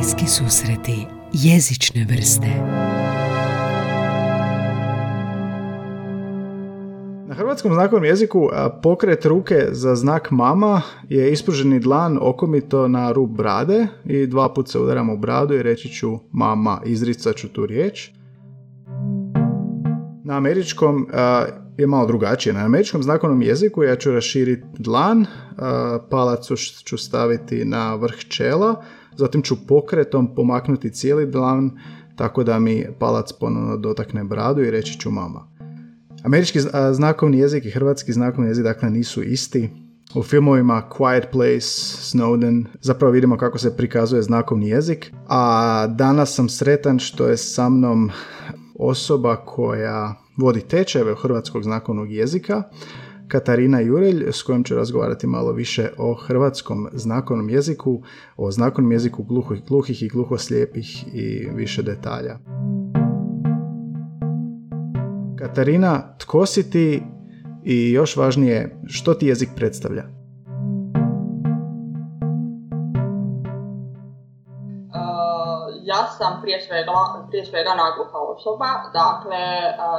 Bliski susreti jezične vrste Na hrvatskom znakovnom jeziku pokret ruke za znak mama je ispruženi dlan okomito na rub brade i dva put se udaramo u bradu i reći ću mama, izricat ću tu riječ. Na američkom je malo drugačije. Na američkom znakovnom jeziku ja ću raširiti dlan, palac ću staviti na vrh čela, zatim ću pokretom pomaknuti cijeli dlan tako da mi palac ponovno dotakne bradu i reći ću mama. Američki znakovni jezik i hrvatski znakovni jezik dakle nisu isti. U filmovima Quiet Place, Snowden, zapravo vidimo kako se prikazuje znakovni jezik, a danas sam sretan što je sa mnom osoba koja vodi tečajeve hrvatskog znakovnog jezika, Katarina Jurelj, s kojom ću razgovarati malo više o hrvatskom znakovnom jeziku, o znakovnom jeziku gluhih, gluhih i gluhoslijepih i više detalja. Katarina, tko si ti i još važnije, što ti jezik predstavlja? Sam prije svega, prije svega nagluha osoba, dakle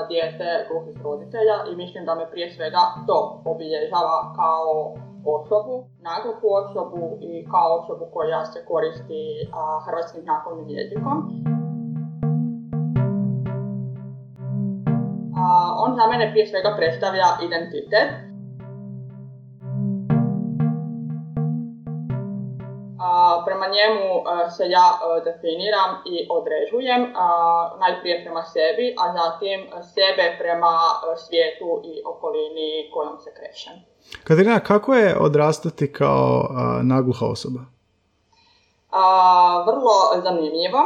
dijete gluhih roditelja i mislim da me prije svega to obilježava kao osobu, nagluhu osobu i kao osobu koja se koristi hrvatskim znakovnim jezikom. on za mene prije svega predstavlja identitet, prema njemu e, se ja e, definiram i određujem, najprije prema sebi, a zatim sebe prema e, svijetu i okolini kojom se krećem. Katarina, kako je odrastati kao nagluha osoba? vrlo zanimljivo.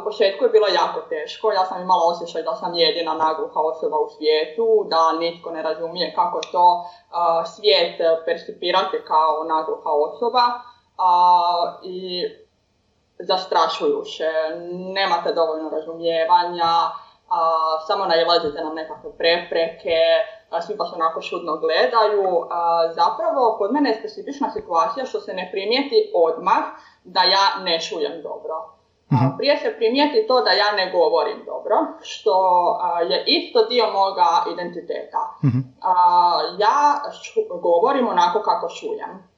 u početku je bilo jako teško, ja sam imala osjećaj da sam jedina nagluha osoba u svijetu, da nitko ne razumije kako to svijet percipirati kao nagluha osoba a, i zastrašujuće. Nemate dovoljno razumijevanja, a, samo nailazite na nekakve prepreke, a, svi vas onako šudno gledaju. A, zapravo, kod mene je specifična situacija što se ne primijeti odmah da ja ne čujem dobro. Mhm. Prije se primijeti to da ja ne govorim dobro, što je isto dio moga identiteta. Mhm. Ja govorim onako kako čujem.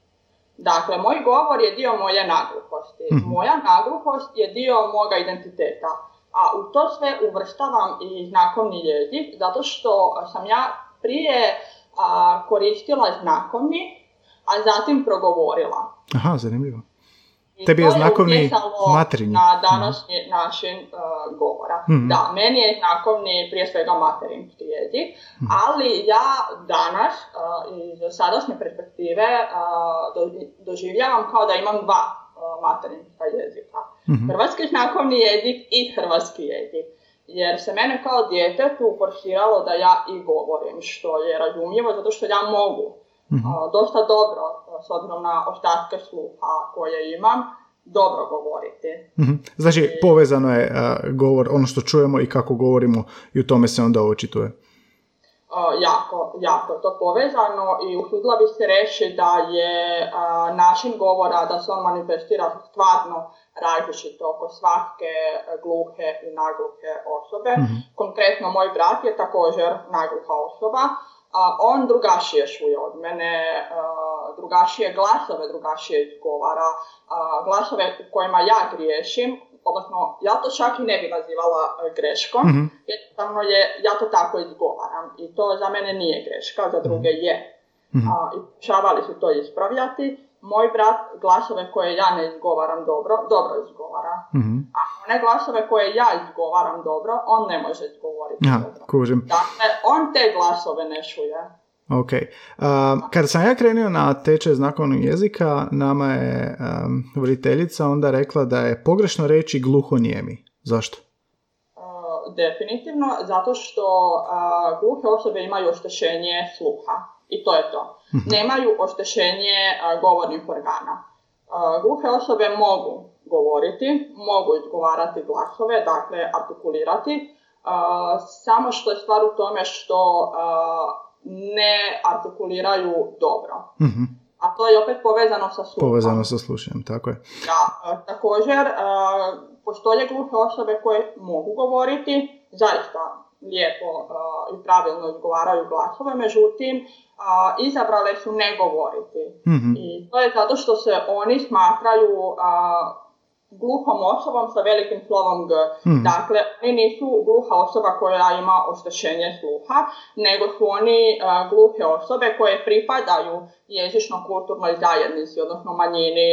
Dakle, moj govor je dio moje nagluhosti. Mhm. Moja nagluhost je dio moga identiteta. A u to sve uvrstavam i znakovni jezik, zato što sam ja prije a, koristila znakovni, a zatim progovorila. Aha, zanimljivo. Tebi je znakovni materinji. Na današnji mm. način uh, govora. Mm-hmm. Da, meni je znakovni prije svega materinski jezik, mm-hmm. ali ja danas uh, iz sadašnje perspektive uh, doživljavam kao da imam dva uh, materinska jezika. Mm-hmm. Hrvatski znakovni jezik i hrvatski jezik. Jer se mene kao dijete tu forsiralo da ja i govorim, što je razumljivo zato što ja mogu mm dosta dobro, s obzirom na ostatke sluha koje imam, dobro govoriti. mm Znači, I, povezano je govor, ono što čujemo i kako govorimo i u tome se onda očituje. Uh, jako, jako to povezano i usudila bi se reći da je način govora, da se on manifestira stvarno različito oko svake gluhe i nagluhe osobe. mm Konkretno, moj brat je također nagluha osoba a on drugačije šuje od mene, drugačije glasove drugačije izgovara, glasove u kojima ja griješim, odnosno ja to čak i ne bi nazivala e, greškom, mm-hmm. jednostavno je, ja to tako izgovaram i to za mene nije greška, za druge mhm. je. Mm-hmm. I pokušavali su to ispravljati moj brat glasove koje ja ne izgovaram dobro, dobro izgovara. Mm-hmm. A one glasove koje ja izgovaram dobro, on ne može izgovoriti ja, dobro. Kužim. Dakle, on te glasove ne šuje. Ok. Uh, kada sam ja krenuo na tečaj znakovnog jezika, nama je um, voditeljica onda rekla da je pogrešno reći gluhonijemi. Zašto? Uh, definitivno, zato što uh, gluhe osobe imaju oštećenje sluha. I to je to. Mhm. Nemaju oštećenje govornih organa. Gluhe osobe mogu govoriti, mogu izgovarati glasove, dakle artikulirati, samo što je stvar u tome što ne artikuliraju dobro. Mhm. a to je opet povezano sa sluhom. Povezano sa slušanjem, tako je. Da, također, postoje gluhe osobe koje mogu govoriti, zaista lijepo e, i pravilno izgovaraju glasove, međutim, izabrale su ne govoriti. Mhm. I to je zato što se oni smatraju gluhom osobom sa velikim slovom G. Mhm. Dakle, oni nisu gluha osoba koja ima oštećenje sluha, nego su oni gluhe osobe koje pripadaju jezično-kulturnoj zajednici, odnosno manjini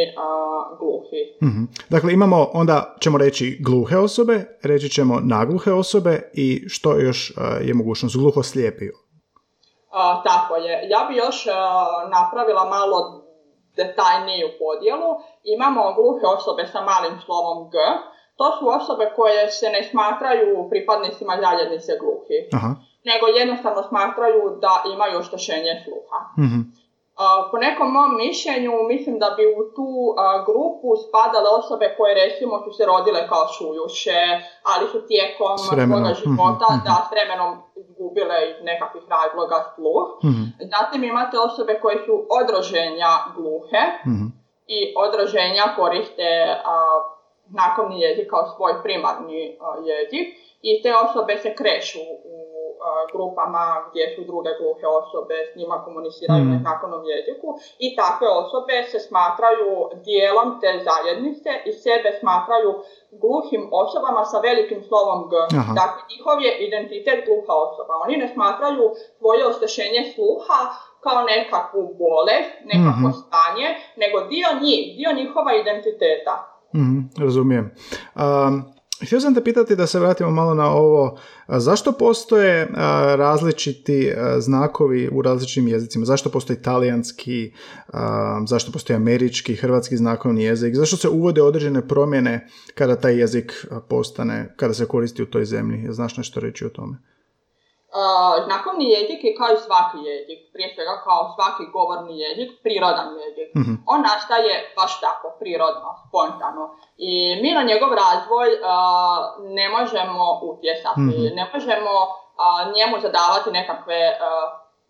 gluhi. Mhm. Dakle, imamo onda, ćemo reći, gluhe osobe, reći ćemo nagluhe osobe i što još je mogućnost gluho-slijepi? tako je. Ja bi još napravila malo detaljniju podjelu. Imamo gluhe osobe sa malim slovom G. To su osobe koje se ne smatraju pripadnicima zajednice gluhi. Aha. Nego jednostavno smatraju da imaju oštećenje sluha. Mhm. Po nekom mom mišljenju mislim da bi u tu grupu spadale osobe koje recimo su se rodile kao šujuše, ali su tijekom svoga života mhm, da s vremenom izgubile iz nekakvih razloga sluh. Mhm. Zatim imate osobe koje su odroženja gluhe Mhm. I odroženja koriste znakovni jezik kao svoj primarni jezik i te osobe se krešu u grupama gdje su druge gluhe osobe, s njima komuniciraju mm. na znakovnom jeziku i takve osobe se smatraju dijelom te zajednice i sebe smatraju gluhim osobama sa velikim slovom G. Aha. Dakle, njihov je identitet gluha osoba. Oni ne smatraju svoje oštećenje sluha kao nekakvu bolest, nekakvo mm stanje, nego dio njih, dio njihova identiteta. mm razumijem. Um, Htio sam te pitati da se vratimo malo na ovo, zašto postoje različiti znakovi u različitim jezicima? Zašto postoji talijanski, zašto postoji američki, hrvatski znakovni jezik? Zašto se uvode određene promjene kada taj jezik postane, kada se koristi u toj zemlji? Znaš nešto reći o tome? Znakovni jezik je kao i svaki jezik, prije svega kao svaki govorni jezik, prirodan jezik. Mhm. On nastaje baš tako, prirodno, spontano. I mi na njegov razvoj ne možemo utjecati, Mhm. ne možemo njemu zadavati nekakve,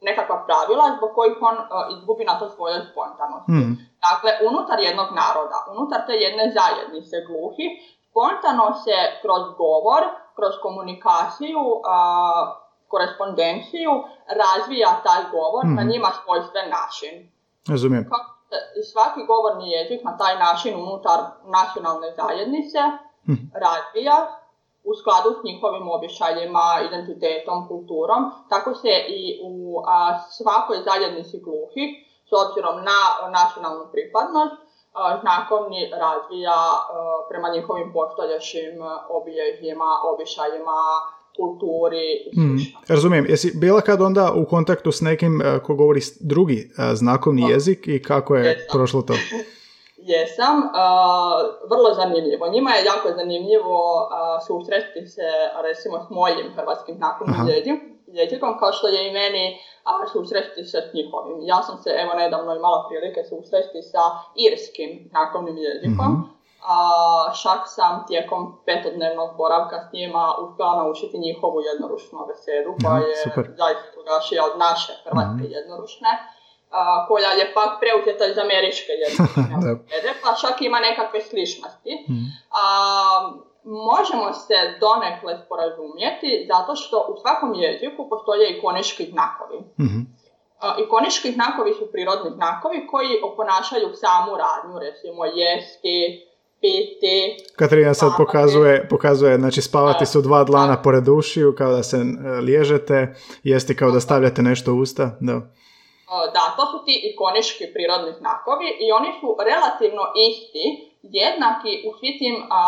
nekakva pravila zbog kojih on izgubi na to svoje spontanosti. Mhm. Dakle, unutar jednog naroda, unutar te jedne zajednice gluhi, spontano se kroz govor, kroz komunikaciju, korespondenciju razvija taj govor na Mhm. njima svojstven način. Razumijem. Kako se svaki govorni jezik na taj način unutar nacionalne zajednice Mhm. razvija u skladu s njihovim običajima, identitetom, kulturom, tako se i u a, svakoj zajednici gluhih, s obzirom na nacionalnu pripadnost, znakovni razvija a, prema njihovim postojećim obilježjima, običajima, kulturi Mm, razumijem. Jesi bila kad onda u kontaktu s nekim e, ko govori drugi e, znakovni Da. jezik i kako je Jesam. prošlo to? Jesam, uh, vrlo zanimljivo. Njima je jako zanimljivo uh, susresti se recimo s mojim hrvatskim znakovnim jezikom, kao što je i meni uh, susresti se s njihovim. Ja sam se evo nedavno imala prilike susresti sa irskim znakovnim jezikom. Mhm. A šak sam tijekom petodnevnog boravka s njima uspjela naučiti njihovu jednoručnu abesedu, koja Aha, je zaista drugačija od naše hrvatske Mhm. jednoručne, a, koja je pak preuzeta iz američke jednoručne abecede, pa čak ima nekakve sličnosti. Mhm. A, možemo se donekle sporazumjeti zato što u svakom jeziku postoje ikonički znakovi. Mhm. A, Ikonički znakovi su prirodni znakovi koji oponašaju samu radnju, recimo jesti, piti, Katarina sad pokazuje, pokazuje, znači spavati su dva dlana pored ušiju kao da se e, liježete, jesti kao da stavljate nešto u usta. Da. Da, to su ti ikonički prirodni znakovi i oni su relativno isti, jednaki u svim tim a,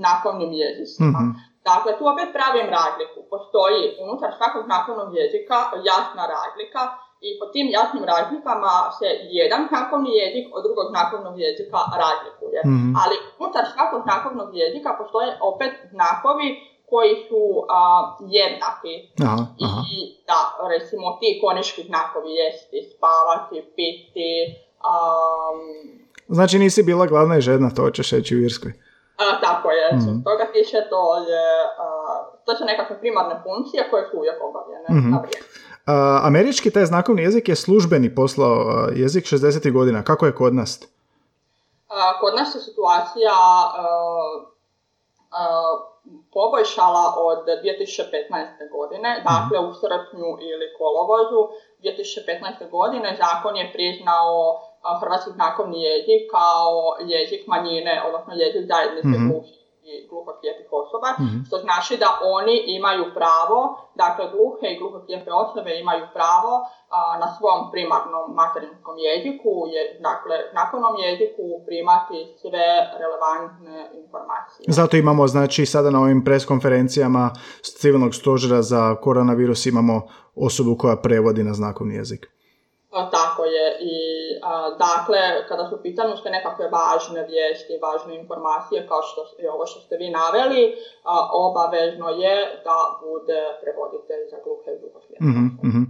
znakovnim jezicima. Mhm. Dakle, tu opet pravim razliku. Postoji unutar svakog znakovnog jezika jasna razlika i po tim jasnim razlikama se jedan znakovni jezik od drugog znakovnog jezika razlikuje. Mhm. Ali unutar svakog znakovnog jezika postoje opet znakovi koji su a, jednaki. Aha, aha. I da, recimo ti ikonički znakovi jesti, spavati, piti, um, Znači nisi bila gladna i žedna, to hoćeš reći u Irskoj. a, tako je, Mhm. se toga tiče to je, a, to su nekakve primarne funkcije koje su uvijek obavljene Mhm. na vrijeme. Američki taj znakovni jezik je službeni poslao jezik 60. godina. Kako je kod nas? kod nas je situacija poboljšala od 2015. godine, mhm. dakle u srpnju ili kolovozu 2015. godine zakon je priznao hrvatski znakovni jezik kao jezik manjine, odnosno jezik zajednice mm i gluhoslijepih osoba, mm što znači da oni imaju pravo, dakle gluhe i gluhoslijepe osobe imaju pravo na svom primarnom materinskom jeziku, je, dakle znakovnom jeziku primati sve relevantne informacije. Zato imamo, znači, sada na ovim preskonferencijama civilnog stožera za koronavirus imamo osobu koja prevodi na znakovni jezik. Tako je i dakle kada su pitanju sve nekakve važne vijesti, važne informacije kao što je ovo što ste vi naveli, obavezno je da bude prevoditelj za gluhe i mm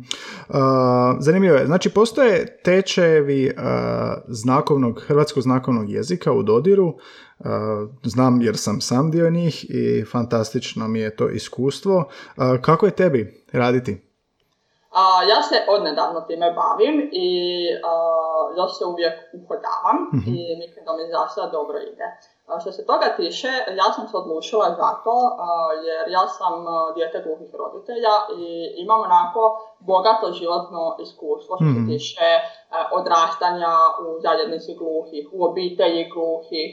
zanimljivo je, znači postoje tečejevi znakovnog, hrvatskog znakovnog jezika u dodiru, znam jer sam sam dio njih i fantastično mi je to iskustvo. kako je tebi raditi? A, ja se odnedavno time bavim i a, ja se uvijek uhodavam mm-hmm. i mislim da mi za dobro ide. A, što se toga tiče, ja sam se odlučila zato jer ja sam dijete gluhih roditelja i imam onako bogato životno iskustvo što mm-hmm. se mhm. tiče odrastanja u zajednici gluhih, u obitelji gluhih,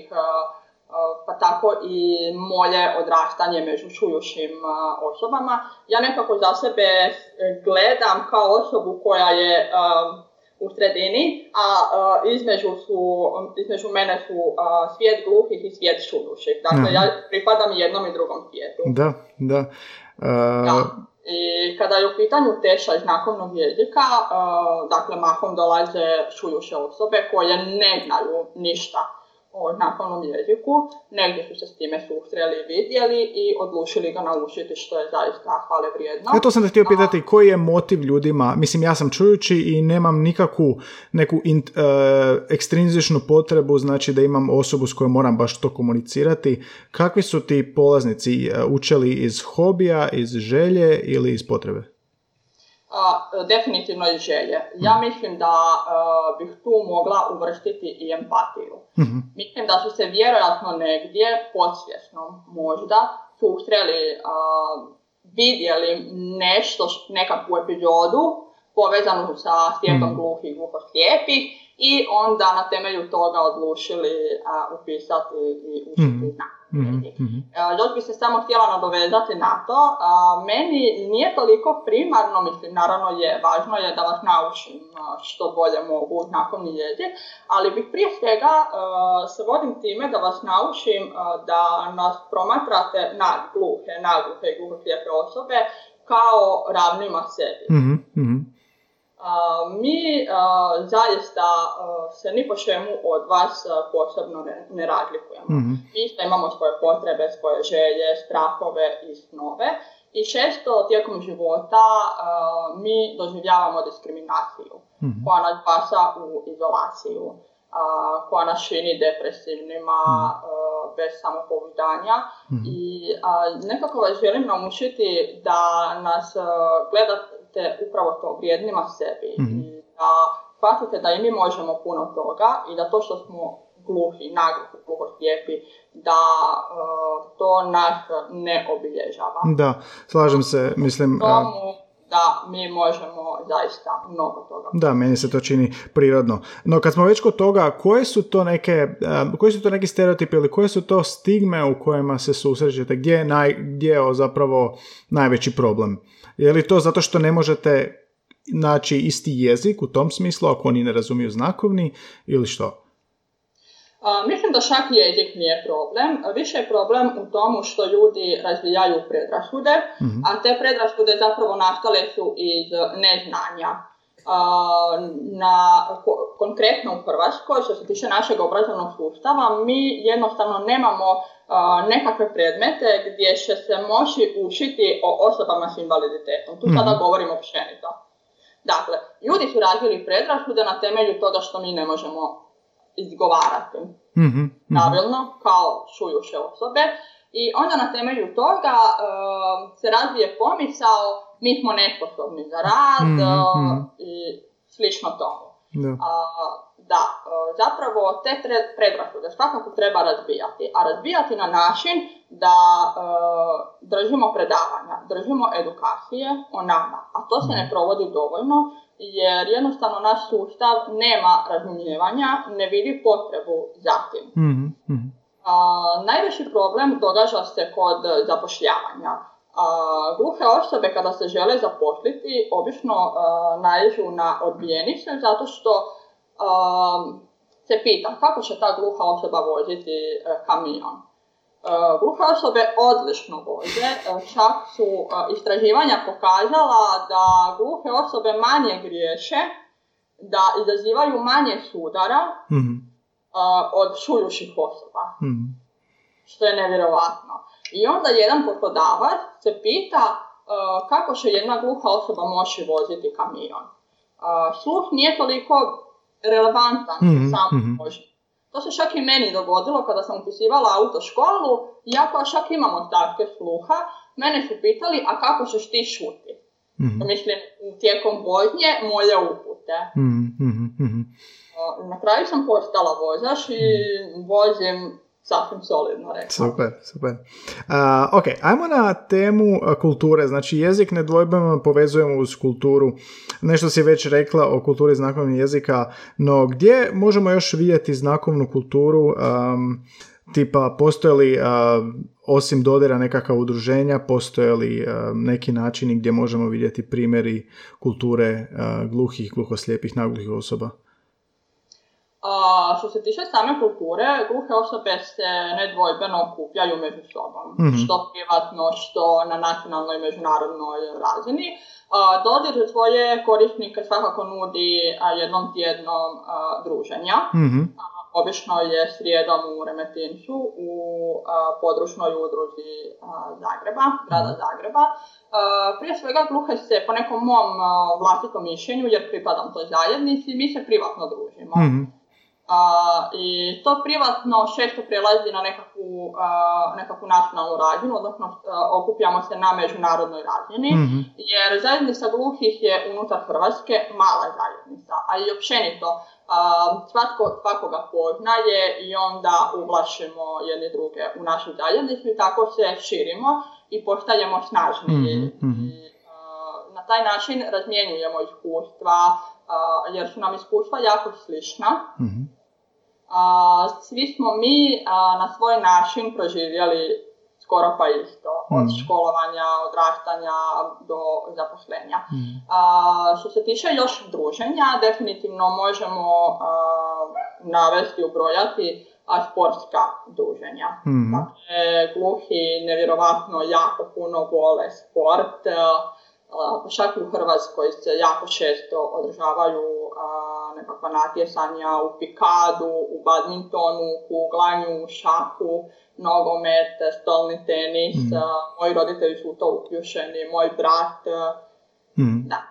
pa tako i moje odrastanje među čujušim osobama. Ja nekako za sebe gledam kao osobu koja je u sredini, a između, su, između mene su svijet gluhih i svijet čujuših. Dakle, ja pripadam jednom i drugom svijetu. Da, da. da. I kada je u pitanju iz znakovnog jezika, dakle, mahom dolaze čujuše osobe koje ne znaju ništa o znakovnom jeziku, negdje su se s time susreli i vidjeli i odlučili ga naučiti što je zaista hvale vrijedno. Ja to sam te htio pitati, koji je motiv ljudima, mislim ja sam čujući i nemam nikakvu neku int, uh, ekstrinzičnu potrebu, znači da imam osobu s kojom moram baš to komunicirati. Kakvi su ti polaznici uh, učili iz hobija, iz želje ili iz potrebe? Definitivno i želje. Ja mhm. mislim da bih tu mogla uvrstiti i empatiju. mm Mislim da su se vjerojatno negdje podsvjesno možda susreli, vidjeli nešto, nekakvu epizodu povezanu sa svijetom mm gluhih i gluhoslijepih i onda na temelju toga odlučili upisati i učiti mm Mm-hmm. Još bi se samo htjela nadovezati na to. Meni nije toliko primarno, mislim, naravno je, važno je da vas naučim što bolje mogu znakovni jezik, ali bih prije svega se vodim time da vas naučim da nas promatrate na gluhe, nagluhe i gluhe osobe kao ravnima sebi. mm mi zaista se ni po čemu od vas posebno ne, ne razlikujemo. Mm-hmm. Mi isto imamo svoje potrebe, svoje želje, strahove i snove i često tijekom života mi doživljavamo diskriminaciju mm-hmm. koja nas pasa u izolaciju, koja nas čini depresivnima, mm-hmm. bez samopouzdanja i nekako vas želim naučiti da nas gledate upravo to vrijednima sebi mm-hmm. i da shvatite da i mi možemo puno toga i da to što smo gluhi, nagluhi, gluhoslijepi, da uh, to nas ne obilježava. Da, slažem se, mislim... Tomu, da mi možemo zaista mnogo toga. Da, meni se to čini prirodno. No kad smo već kod toga, koje su to neke, koji su to neki stereotipi ili koje su to stigme u kojima se susrećete? Gdje je, naj, gdje je zapravo najveći problem? Je li to zato što ne možete naći isti jezik u tom smislu ako oni ne razumiju znakovni ili što? mislim da čak jezik nije problem. Više je problem u tomu što ljudi razvijaju predrasude, mhm. a te predrasude zapravo nastale su iz neznanja. na, konkretno u Hrvatskoj, što se tiče našeg obrazovnog sustava, mi jednostavno nemamo nekakve predmete gdje će se moći učiti o osobama s invaliditetom. Tu sada mhm. govorimo općenito. Dakle, ljudi su razvili predrasude na temelju toga što mi ne možemo izgovarati mm pravilno kao čujuše osobe i onda na temelju toga se razvije pomisao mi smo nesposobni za rad Mhm, uh, mhm. i slično tomu. Da. A, da, e, zapravo te predrasude svakako treba razbijati, a razbijati na način da e, držimo predavanja, držimo edukacije o nama, a to se ne provodi dovoljno jer jednostavno naš sustav nema razumijevanja, ne vidi potrebu za tim. Mhm, mhm. A, najveći problem događa se kod zapošljavanja. A, gluhe osobe kada se žele zaposliti obično a, naiđu na odbijenice zato što a, se pita kako će ta gluha osoba voziti e, kamion. E, Gluhe osobe odlično voze, e, čak su e, istraživanja pokazala da gluhe osobe manje griješe, da izazivaju manje sudara Mhm, a, od čujuših osoba, mhm. što je nevjerovatno. I onda jedan poslodavac se pita a, kako će jedna gluha osoba moći voziti kamion. A, sluh nije toliko relevantan Mhm, u samom mhm. vožnji. To se čak i meni dogodilo kada sam upisivala autoškolu, iako čak imam ostatke sluha, mene su pitali, a kako ćeš ti šuti? Mhm, Mislim, tijekom vožnje moje upute. mhm, mhm, mhm. Uh, Na kraju sam postala vozač i vozim sasvim solidno rekao. Super, super. A, ok, ajmo na temu kulture. Znači, jezik nedvojbeno povezujemo uz kulturu. Nešto si već rekla o kulturi znakovnog jezika, no gdje možemo još vidjeti znakovnu kulturu? am, tipa, postoje li a, osim dodira nekakva udruženja, postoje li a, neki načini gdje možemo vidjeti primjeri kulture gluhih, gluhoslijepih, nagluhih osoba? A, što se tiče same kulture, gluhe osobe se nedvojbeno okupljaju među sobom. Mhm. Što privatno, što na nacionalnoj i međunarodnoj razini. A, Dodir za svoje korisnike svakako nudi jednom tjednom a, druženja. Mhm, Obično je srijedom u Remetincu u područnoj udruzi Zagreba, grada Zagreba. A, prije svega gluhe se po nekom mom vlastitom mišljenju, jer pripadam toj zajednici, mi se privatno družimo. mhm, A, I to privatno često prelazi na nekakvu, a, nekakvu nacionalnu razinu, odnosno a, okupljamo se na međunarodnoj razini, mhm, jer zajednica gluhih je unutar Hrvatske mala zajednica, a i općenito svatko svakoga poznaje i onda uvlačimo jedni druge u našu zajednicu i tako se širimo i postajemo snažniji. Mhm, mhm. I, a, na taj način razmjenjujemo iskustva, jer su nam iskustva jako slična. mhm. A, svi smo mi a, na svoj način proživjeli skoro pa isto, od Mhm. školovanja, odrastanja do zaposlenja. Mhm. A, što se tiče još druženja, definitivno možemo a, navesti, ubrojati a, sportska druženja. Mhm. Dakle, gluhi nevjerovatno jako puno vole sport, a, a, čak i u Hrvatskoj se jako često održavaju a, nekakva natjecanja u pikadu, u badmintonu, kuglanju, šaku, nogomet, stolni tenis. A, moji roditelji su u to uključeni, moj brat, a, Mhm. da.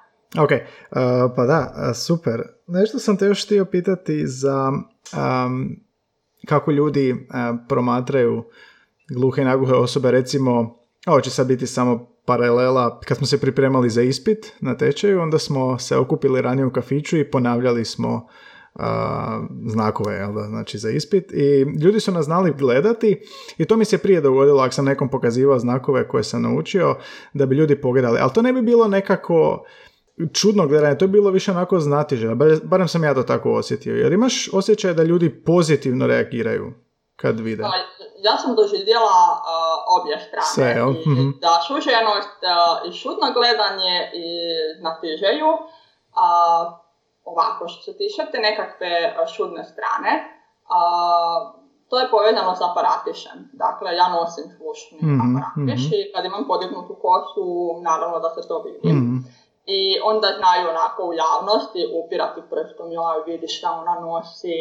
Ok, uh, pa da, uh, super. Nešto sam te još htio pitati za um, kako ljudi uh, promatraju gluhe i nagluhe osobe, recimo, ovo će sad biti samo paralela, kad smo se pripremali za ispit na tečaju, onda smo se okupili ranije u kafiću i ponavljali smo a, znakove, jel da, znači za ispit. I ljudi su nas znali gledati i to mi se prije dogodilo ako sam nekom pokazivao znakove koje sam naučio da bi ljudi pogledali, ali to ne bi bilo nekako čudno gledanje, to je bilo više onako znatiženo, bar- barem sam ja to tako osjetio, jer imaš osjećaj da ljudi pozitivno reagiraju kad vide. Pa, ja sam doživjela uh, obje strane. Sve, jel? I Mhm. da čuženost uh, i šutno gledanje i znatižeju. A, ovako, što se tiče te nekakve uh, šudne strane, to je povezano s aparatišem. Dakle, ja nosim slušni Mhm, aparatiš mhm. i kad imam podignutu kosu, naravno da se to vidi. Mhm. I onda znaju onako u javnosti upirati prstom, joj vidi šta ona nosi.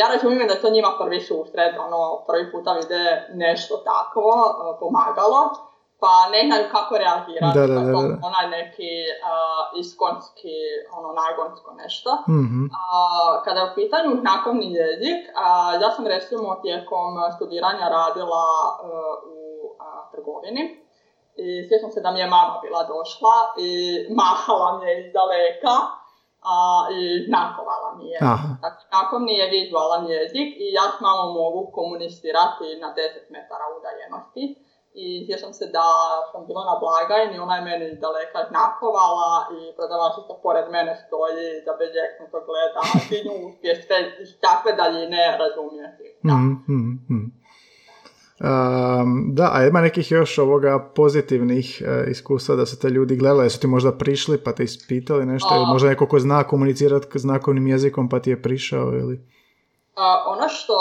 Ja razumijem da to njima prvi susret, ono, prvi puta vide nešto takvo, e, pomagalo, pa ne znaju kako reagirati, Da, da, pa da, da. onaj neki uh, iskonski, ono, nagonsko nešto. Mhm. A, kada je u pitanju znakovni jezik, a, ja sam recimo tijekom studiranja radila e, u trgovini i sjećam se da mi je mama bila došla i mahala mi je iz daleka a, i znakovala mi je. Dakle, znakovni je vizualan jezik i ja s mamom mogu komunicirati na 10 metara udaljenosti i sjećam se da sam bila na blagajni, ona je meni daleka znakovala i prodavačica pored mene stoji da to gleda, ti nju uspješ sve iz takve daljine razumijeti. Da. Mm-hmm. Um, da, a ima nekih još ovoga pozitivnih uh, iskustva da su te ljudi gledali, su ti možda prišli pa te ispitali nešto, ili možda neko ko zna komunicirati znakovnim jezikom pa ti je prišao ili ono što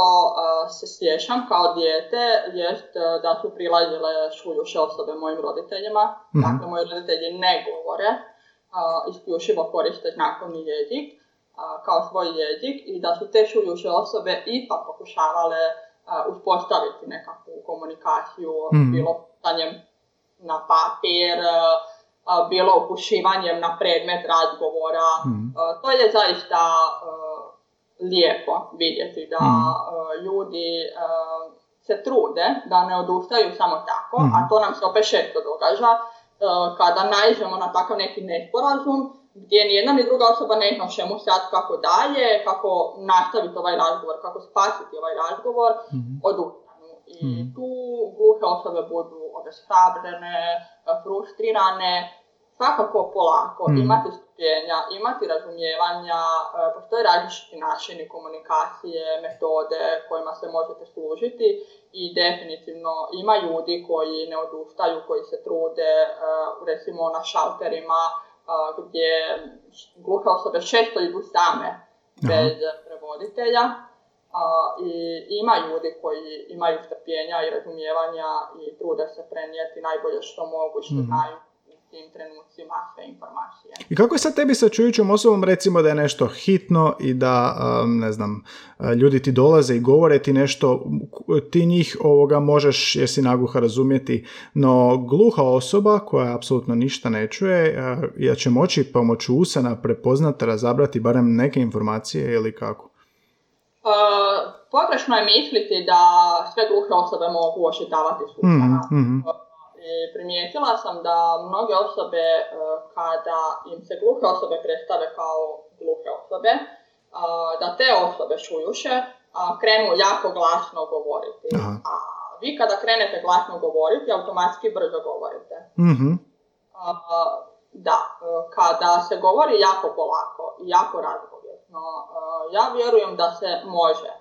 se sjećam kao dijete jest da su prilazile šuljuše osobe mojim roditeljima. mm Dakle, moji roditelji ne govore, isključivo koriste znakovni jezik kao svoj jezik i da su te šuljuše osobe ipak pokušavale uspostaviti nekakvu komunikaciju, mm bilo pitanjem na papir, bilo upušivanjem na predmet razgovora. mm To je zaista lijepo vidjeti da mm. ljudi se trude, da ne odustaju samo tako, mm. a to nam se opet šesto događa, kada naiđemo na takav neki nesporazum, gdje ni jedna ni druga osoba ne zna čemu sad kako dalje, kako nastaviti ovaj razgovor, kako spasiti ovaj razgovor, mm. odustanu. I mm. tu gluhe osobe budu obeshrabrene, frustrirane, svakako polako, mm. imati strpljenja, imati razumijevanja, e, postoje različiti načini komunikacije, metode kojima se možete služiti i definitivno ima ljudi koji ne odustaju, koji se trude, e, recimo na šalterima gdje gluhe osobe često idu same bez prevoditelja. I ima ljudi koji imaju strpljenja i razumijevanja i trude se prenijeti najbolje što mogu što mhm. znaju tim trenucima sve informacije. I kako je sad tebi sa čujućom osobom recimo da je nešto hitno i da, um, ne znam, ljudi ti dolaze i govore ti nešto, ti njih ovoga možeš, jesi nagluha razumjeti, no gluha osoba koja apsolutno ništa ne čuje, ja će moći pomoću usana prepoznati, razabrati barem neke informacije ili kako? Uh, pogrešno je misliti da sve gluhe osobe mogu ošitavati susana. Mm-hmm primijetila sam da mnoge osobe, e, kada im se gluhe osobe predstave kao gluhe osobe, da te osobe šujuše krenu jako glasno govoriti. A vi kada krenete glasno govoriti, automatski brzo govorite. mm Da, e, kada se govori jako polako i jako razgovjetno, e, ja vjerujem da se može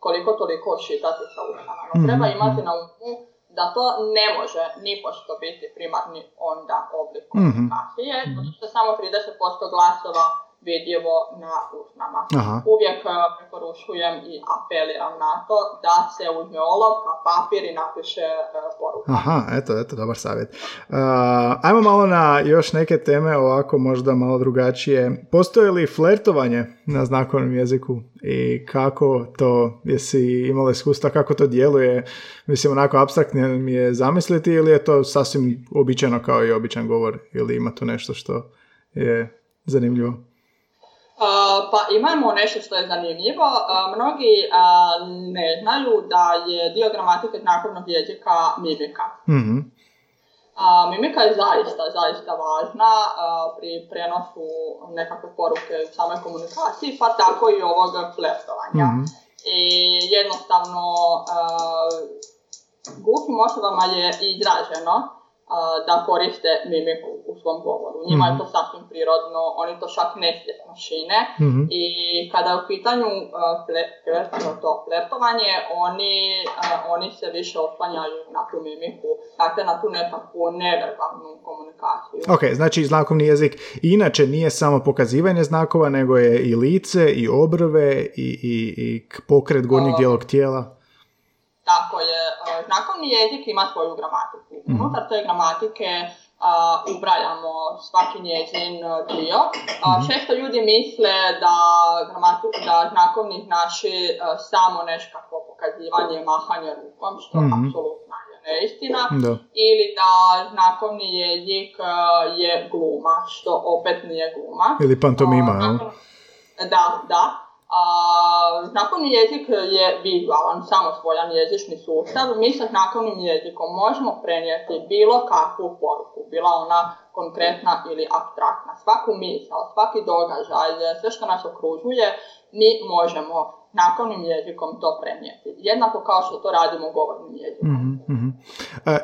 koliko toliko očitati sa ušanama. Mhm, treba imati mhm. na umu da to ne može ni pošto biti primarni onda oblik mhm. komunikacije, mm-hmm. zato što samo 30% glasova vidljivo na usnama. Aha. Uvijek e, preporučujem i apeliram na to da se uzme olovka, papir i napiše uh, poruka. Aha, eto, eto, dobar savjet. Uh, ajmo malo na još neke teme, ovako možda malo drugačije. Postoje li flertovanje na znakovnom jeziku i kako to, jesi imala iskustva, kako to djeluje? Mislim, onako abstraktno mi je zamisliti ili je to sasvim običajno kao i običan govor ili ima tu nešto što je zanimljivo? Pa imamo nešto što je zanimljivo. mnogi ne znaju da je dio gramatike znakovnog jezika mimika. mm mimika je zaista, zaista važna pri prenosu nekakve poruke u samoj komunikaciji, pa tako i ovog flertovanja. mm I jednostavno, gluhim osobama je izraženo da koriste mimiku u svom govoru. Njima je to mhm. sasvim prirodno, oni to čak nesvjesno šine mm i kada je u pitanju to flertovanje, oni, oni se više oslanjaju na tu mimiku, dakle na tu nekakvu neverbalnu komunikaciju. Ok, znači znakovni jezik inače nije samo pokazivanje znakova, nego je i lice, i obrve, i, i, i pokret gornjeg dijelog tijela. Tako je, znakovni jezik ima svoju gramatiku. Mm. Unutar te gramatike uh, ubrajamo svaki njezin dio. Uh, često ljudi misle da, gramatik, da znakovni znači uh, samo nekako pokazivanje, mahanje rukom, što mm. apsolutno je neistina. Da. Ili da znakovni jezik je gluma, što opet nije gluma. Ili pantomima, uh, Da, da. A, znakovni jezik je vizualan, samosvoljan jezični sustav. Mi sa znakovnim jezikom možemo prenijeti bilo kakvu poruku, bila ona konkretna ili abstraktna. Svaku misao, svaki događaj, sve što nas okružuje, mi možemo znakovnim jezikom to prenijeti. Jednako kao što to radimo govornim jezikom. mm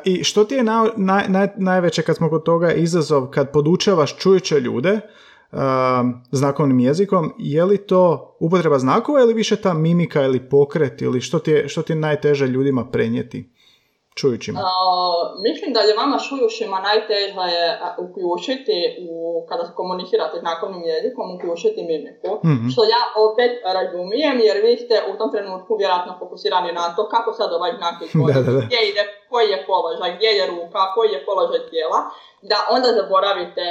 I što ti je najveće, kad smo kod toga, izazov kad podučavaš čujuće ljude, znakovnim jezikom, je li to upotreba znakova ili više ta mimika ili pokret ili što ti je, što ti najteže ljudima prenijeti? Čujućima? mislim da je vama čujućima najteže je uključiti u, kada komunicirate znakovnim jezikom, uključiti mimiku. mm Što ja opet razumijem jer vi ste u tom trenutku vjerojatno fokusirani na to kako sad ovaj znak gdje ide, koji je položaj, gdje je ruka, koji je položaj tijela, da onda zaboravite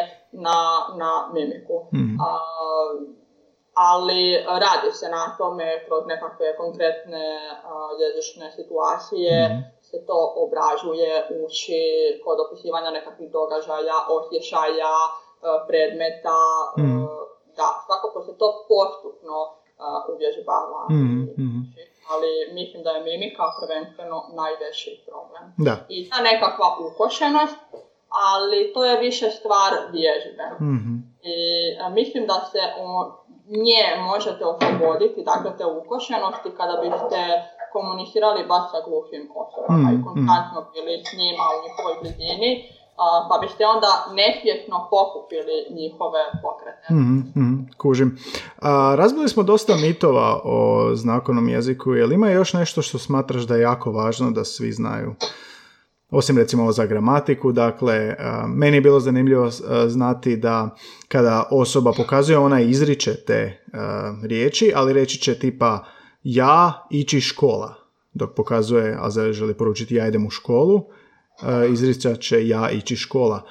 na, na mimiku. mm ali radi se na tome kroz nekakve konkretne jezične situacije, mm se to obražuje, uči kod opisivanja nekakvih događaja, osjećaja, e, predmeta, mm. da, svakako se to postupno e, uvježbava. Mm. Mm. Ali mislim da je mimika prvenstveno najveći problem. Da. I ta nekakva ukošenost, ali to je više stvar vježbe. Mm-hmm. I mislim da se nje možete osloboditi, dakle te ukošenosti, kada biste komunicirali baš sa gluhim osobama i mm, konstantno mm. bili s njima u njihovoj blizini, pa biste onda nesvjesno pokupili njihove pokrete. Mm, mm, kužim. A, razbili smo dosta mitova o znakovnom jeziku, je li ima još nešto što smatraš da je jako važno da svi znaju? Osim recimo za gramatiku, dakle, meni je bilo zanimljivo znati da kada osoba pokazuje, ona izriče te riječi, ali reći će tipa ja ići škola, dok pokazuje, a želi poručiti ja idem u školu, izricat će ja ići škola.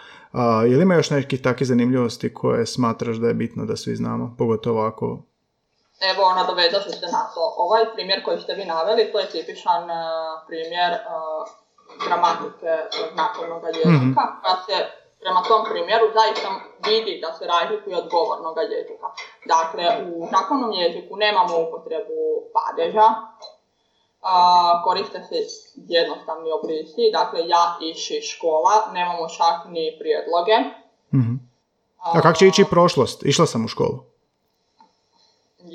Je li ima još nekih takvih zanimljivosti koje smatraš da je bitno da svi znamo, pogotovo ako... Evo, nadovezat ću se na to. Ovaj primjer koji ste vi naveli, to je tipičan primjer gramatike znakovnog jezika, mm-hmm. koja se prema tom primjeru zaista vidi da se razlikuje od govornog jezika. Dakle, u znakovnom jeziku nemamo upotrebu padeža, a, koriste se jednostavni oblisi, dakle ja iši škola, nemamo čak ni prijedloge. Mm-hmm. A, kako će ići prošlost? Išla sam u školu.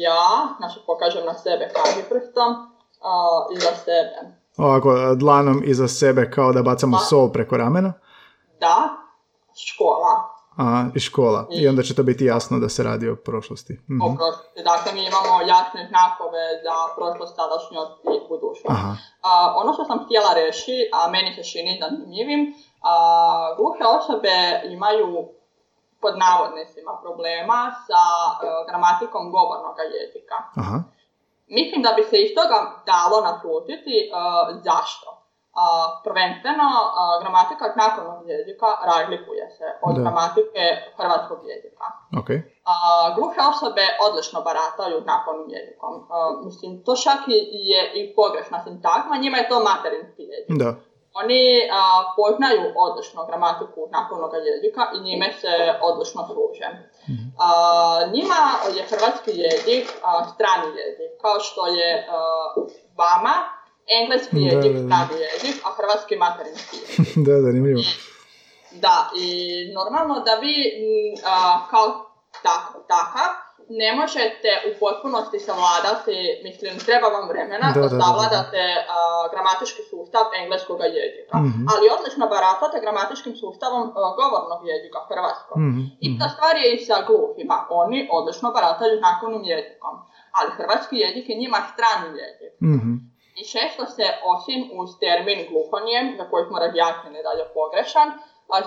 Ja, znači pokažem na sebe kaži prstom, uh, iza sebe ovako dlanom iza sebe kao da bacamo pa, sol preko ramena? Da, škola. A, i škola. I, onda će to biti jasno da se radi o prošlosti. Mhm. O prošlosti. Dakle, mi imamo jasne znakove za prošlost, sadašnjost i budućnost. ono što sam htjela reći, a meni se čini zanimljivim, a, gluhe osobe imaju pod navodnicima problema sa uh, gramatikom govornog jezika. Aha. Mislim da bi se iz toga dalo naslutiti uh, zašto. Uh, prvenstveno, uh, gramatika znakovnog jezika razlikuje se od da. gramatike hrvatskog jezika. Okay. Uh, gluhe osobe odlično barataju znakovnim jezikom. Uh, mislim, to čak je i pogrešna sintagma, njima je to materinski jezik. Da. Oni a, poznaju odlično gramatiku znakovnog jezika i njime se odlično služe. Mhm. njima je hrvatski jezik a, strani jezik, kao što je vama engleski jezik strani jezik, a hrvatski materinski jezik. da, da, Da, i normalno da vi kao tak, takav ne možete u potpunosti savladati, mislim, treba vam vremena da, da, da savladate gramatički sustav engleskog jezika. mm Ali odlično baratate gramatičkim sustavom govornog jezika, hrvatskog. mm Ista stvar je i sa gluhima. Oni odlično barataju znakovnim jezikom. Ali hrvatski jezik je njima strani jezik. mm I često se, osim uz termin gluhonijem, za koji smo razjasnili da je pogrešan,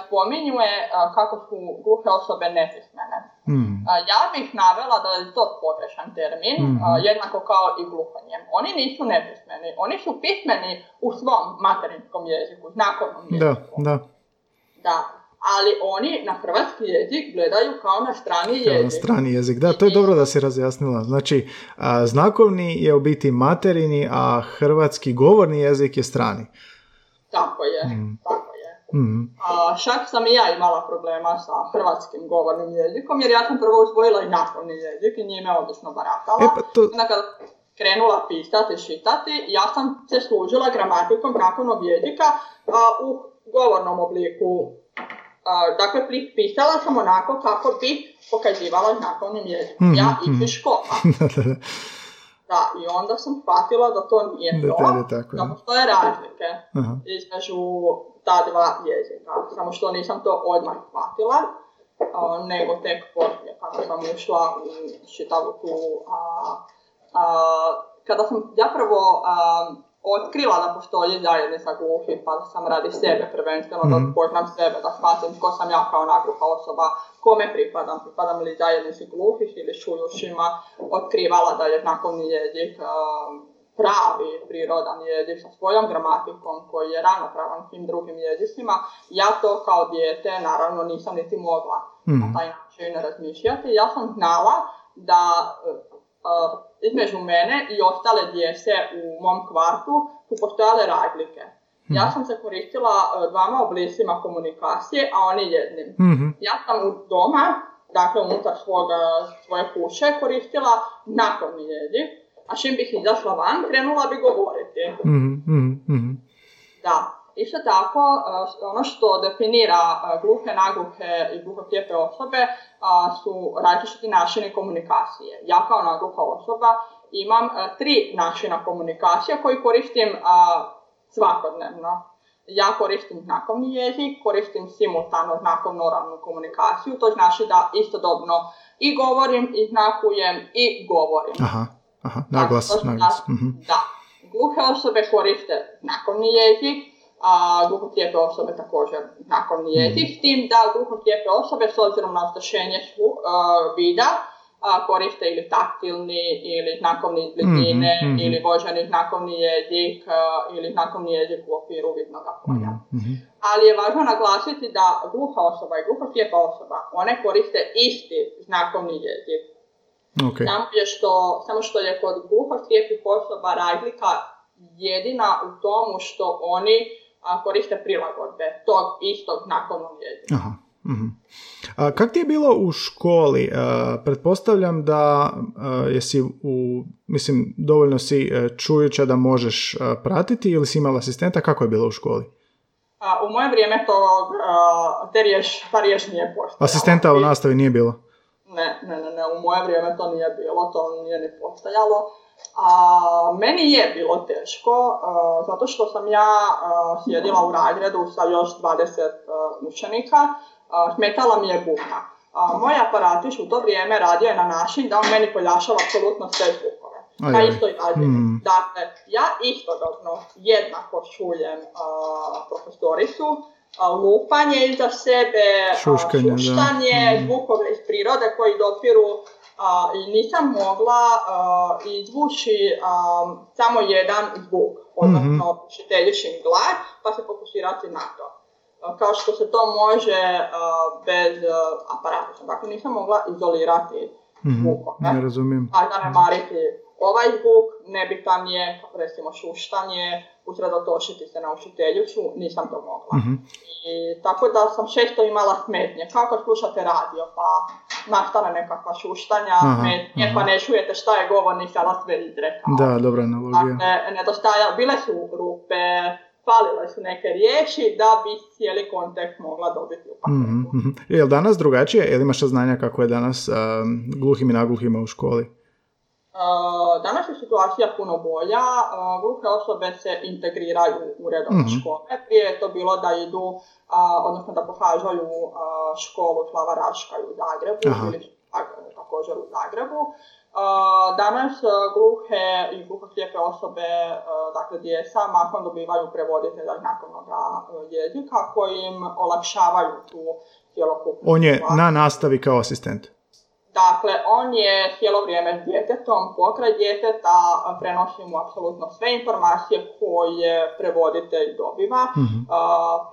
spominju je kako su gluhe osobe nepismene. Hmm. Ja bih navela da je to pogrešan termin, hmm. jednako kao i gluhanje. Oni nisu nepismeni, oni su pismeni u svom materinskom jeziku, znakovnom jeziku. Da, da. Da, ali oni na hrvatski jezik gledaju kao na strani jezik. Kao na strani jezik, da, to je dobro da si razjasnila. Znači, znakovni je u biti materini, a hrvatski govorni jezik je strani. Tako je, hmm. tako Mhm. A, čak sam i ja imala problema sa hrvatskim govornim jezikom, jer ja sam prvo usvojila i znakovni jezik i njime odlično baratala. E pa to, Onda kad krenula pisati, čitati, ja sam se služila gramatikom znakovnog jezika a, u govornom obliku. Dakle, pi- pisala sam onako kako bi pokazivala znakovnim jezikom. Mhm, Ja mhm. i škola. da, i onda sam shvatila da to nije Da to, je tako, da postoje razlike Aha. između ta dva jezika. Samo što nisam to odmah shvatila, a, nego tek poslije kada sam ušla u čitavu tu... A, a, kada sam zapravo a, otkrila da postoji zajednica gluhih, pa da sam radi sebe prvenstveno, da Mhm. upoznam sebe, da shvatim ko sam ja kao nagluha osoba, kome pripadam, pripadam li zajednici gluhih ili čujušima, otkrivala da je znakovni jezik pravi, prirodan jezik sa svojom gramatikom koji je ravnopravan svim drugim jezicima, ja to kao dijete naravno nisam niti mogla Mhm. na taj način razmišljati. Ja sam znala da između mene i ostale djece u mom kvartu su postojale razlike. Ja sam se koristila e, dvama oblicima komunikacije, a oni jednim. Mhm. Ja sam u doma, dakle unutar svoga, svoje kuće, koristila znakovni jezik, a čim bih izašla van, krenula bi govoriti. Mhm, mhm, mhm. Da, isto tako, e, ono što definira e, gluhe, nagluhe i gluhoslijepe osobe a, su različiti načini komunikacije. Ja kao nagluha osoba imam e, tri načina komunikacije koji koristim svakodnevno. Ja koristim znakovni jezik, koristim simultano znakovno oralnu komunikaciju, to znači da istodobno i govorim, i znakujem, i govorim. Aha, aha, naglas, Da, to naglas. znači Mhm. Da. Gluhe osobe koriste znakovni jezik, a gluhoslijepe osobe također Mhm. jezik, s tim da gluhoslijepe osobe s obzirom na slu- a, vida a, koriste ili taktilni ili znakovni iz blizine Mhm, mhm. ili voženi znakovni jezik a, ili znakovni jezik u okviru vidnog polja. Mhm, mhm. Ali je važno naglasiti da gluha osoba i gluhoslijepa osoba, one koriste isti znakovni jezik. Ok. Samo je što, samo što je kod gluhoslijepih osoba razlika jedina u tomu što oni koriste prilagodbe tog istog znakovnog jezika. Aha. mhm. A kak ti je bilo u školi? A, pretpostavljam da a, jesi u, mislim, dovoljno si e, čujuća da možeš pratiti ili si imala asistenta, kako je bilo u školi? U moje vrijeme to, te riješ, ta riješ nije postojala. Asistenta u nastavi nije bilo? Ne, ne, ne, ne, u moje vrijeme to nije bilo, to nije ni postojalo. A, meni je bilo teško, a, zato što sam ja a, sjedila u razredu sa još 20 a, učenika, smetala mi je buka. A, moj aparatić u to vrijeme radio je na način da on meni poljašava apsolutno sve zvukove. Na istoj razini. Mm. Dakle, ja istodobno jednako čujem a, profesoricu, lupanje iza sebe, šuštanje, Mm. zvukove iz prirode koji dopiru a, i nisam mogla a, izvući a, samo jedan zvuk, odnosno mm glas, pa se fokusirati na to. A, Kao što se to može bez aparata. Dakle, nisam mogla izolirati Mhm, zvukove Ne razumijem. a zanemariti ovaj zvuk, nebitan je, recimo šuštanje, usredotočiti se na učiteljicu, nisam to mogla. Mhm. I tako da sam često imala smetnje. Kako slušate radio, pa nastane nekakva šuštanja, Aha, pa ne čujete šta je govornik sada sve izrekao. Da, dobra analogija. Dakle, nedostaja, bile su rupe, falile su neke riječi da bi cijeli kontekst mogla dobiti u paketu. Mhm, mhm. Je li danas drugačije? Je li imaš saznanja kako je danas um, gluhim i nagluhima u školi? Uh, danas je situacija puno bolja, uh, gluhe osobe se integriraju u redovne Mhm. škole. Prije je to bilo da idu, uh, odnosno da pohađaju školu Slava Raška u Zagrebu Aha. ili tak- također u Zagrebu. Danas uh, gluhe i gluhoslijepe osobe, dakle djeca, mahom dobivaju prevoditelja znakovnog jezika koji im olakšavaju tu cjelokupnu On je na nastavi kao asistent. Dakle, on je cijelo vrijeme s djetetom, pokraj djeteta, prenosi mu apsolutno sve informacije koje prevoditelj dobiva. Mhm. A,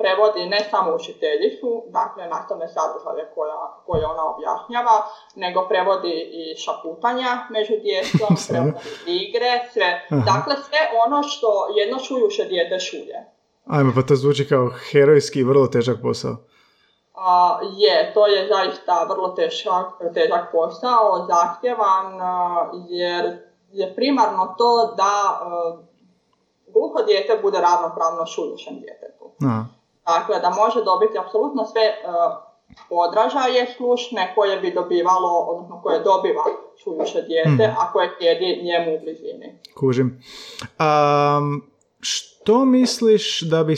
prevodi ne samo učiteljicu, dakle nastavne sadržaje koja, koje ona objašnjava, nego prevodi i šaputanja među djecom, prevodi igre, sve. Aha. Dakle, sve ono što jedno čujuše dijete čuje. Ajme, pa to zvuči kao herojski i vrlo težak posao. Je, to je zaista vrlo težak, težak posao, zahtjevan, jer je primarno to da gluho dijete bude ravnopravno šuljušem djetetu. Dakle, da može dobiti apsolutno sve odražaje slušne koje bi dobivalo, odnosno koje dobiva čujuće dijete, hmm. a koje sjedi njemu u blizini. Kužim. Um, što misliš da bi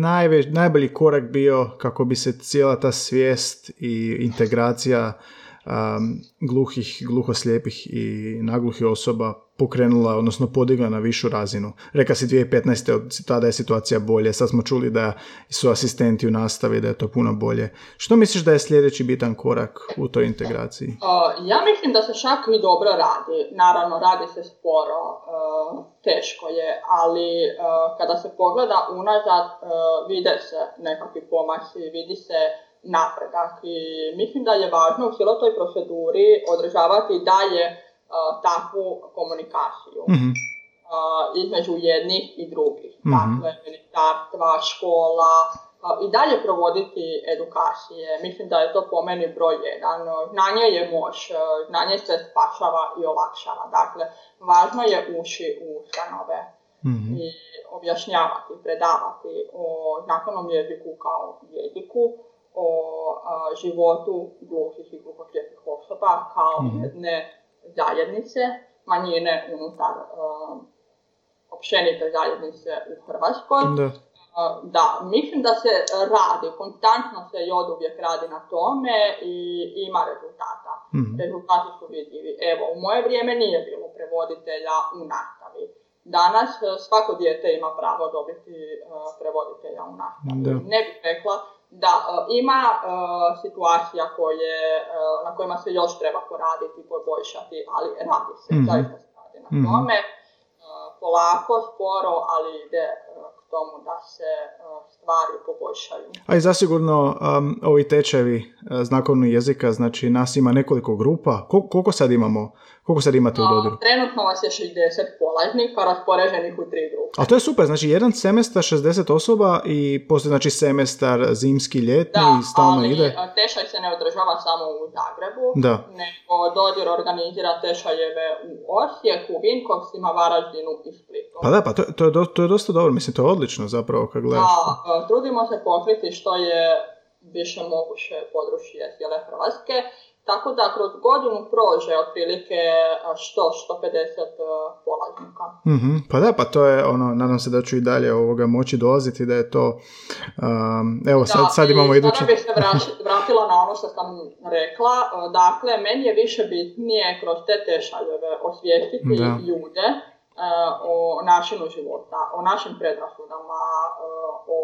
najve, najbolji korak bio kako bi se cijela ta svijest i integracija um, gluhih, gluhoslijepih i nagluhih osoba pokrenula, odnosno podigla na višu razinu. Reka si 2015. tada je situacija bolje, sad smo čuli da su asistenti u nastavi, da je to puno bolje. Što misliš da je sljedeći bitan korak u toj integraciji? ja mislim da se čak i dobro radi. Naravno, radi se sporo, teško je, ali kada se pogleda unazad, vide se nekakvi pomaci, vidi se napredak i mislim da je važno u cijeloj toj proceduri održavati dalje takvu komunikaciju mm između jednih i drugih. mm Dakle, ministarstva, škola, i dalje provoditi edukacije. Mislim da je to po meni broj jedan. Znanje je moć, znanje se spašava i olakšava. Dakle, važno je uši u ustanove mm i objašnjavati, predavati o znakovnom jeziku kao jeziku, o životu gluhih i gluhoslijepih osoba kao mm jedne zajednice, manjine unutar uh, općenite zajednice u Hrvatskoj. Da. Da, mislim da se radi, konstantno se i od uvijek radi na tome i ima rezultata. mm Rezultati su vidljivi. Evo, u moje vrijeme nije bilo prevoditelja u nastavi. Danas uh, svako dijete ima pravo dobiti uh, prevoditelja u nastavi. Da. Ne bih rekla da, e, ima e, situacija koje, e, na kojima se još treba poraditi i poboljšati, ali radi se, mm zaista se radi na mm tome. polako, sporo, ali ide tomu da se stvari poboljšaju. A i zasigurno um, ovi tečajevi uh, znakovnog jezika, znači nas ima nekoliko grupa. Kol- koliko sad imamo koliko sad imate u dodiru? Trenutno vas je 60 polaznika raspoređenih u tri grupe. A to je super, znači jedan semestar 60 osoba i poslije znači semestar zimski, ljetni da, i stalno ali ide. tešaj se ne održava samo u Zagrebu, da. nego dodir organizira tešajeve u Osijeku, Vinkovcima, Varaždinu i Splitu. Pa da, pa to, to, je, do, to je dosta dobro, mislim to je odlično zapravo kad gledaš. Da, trudimo se pokriti što je više moguće područje cijele Hrvatske tako da kroz godinu prođe otprilike 100-150 polaznika. Mm-hmm. Pa da, pa to je ono, nadam se da ću i dalje ovoga moći dolaziti, da je to, um, evo sad, da, sad imamo idući... Da, bih se vratila na ono što sam rekla, dakle, meni je više bitnije kroz te tešaljeve osvijestiti da. ljude o načinu života, o našim predrasudama, o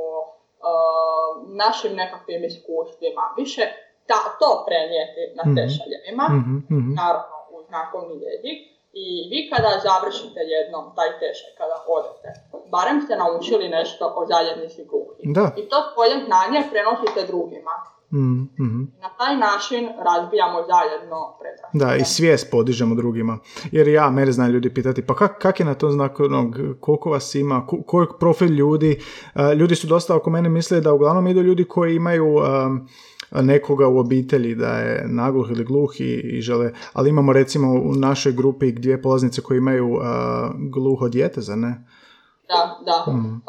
našim nekakvim iskustvima. Više ta, to prenijeti na tešaljevima, mm-hmm. naravno u znakovni jezik. I vi kada završite jednom taj tešaj, kada odete, barem ste naučili nešto o zajednici gluhih. I to svoje znanje prenosite drugima. Mm-hmm. Na taj način razbijamo zajedno predrasude. Da, i svijest podižemo drugima. Jer ja, mene znaju ljudi pitati, pa kak, kak je na to znakovnog, koliko vas ima, koji profil ljudi. Uh, ljudi su dosta oko mene mislili da uglavnom idu ljudi koji imaju... Um, nekoga u obitelji da je nagluh ili gluh i, žele, ali imamo recimo u našoj grupi dvije polaznice koje imaju uh, gluho dijete, za ne? Da, da. Mm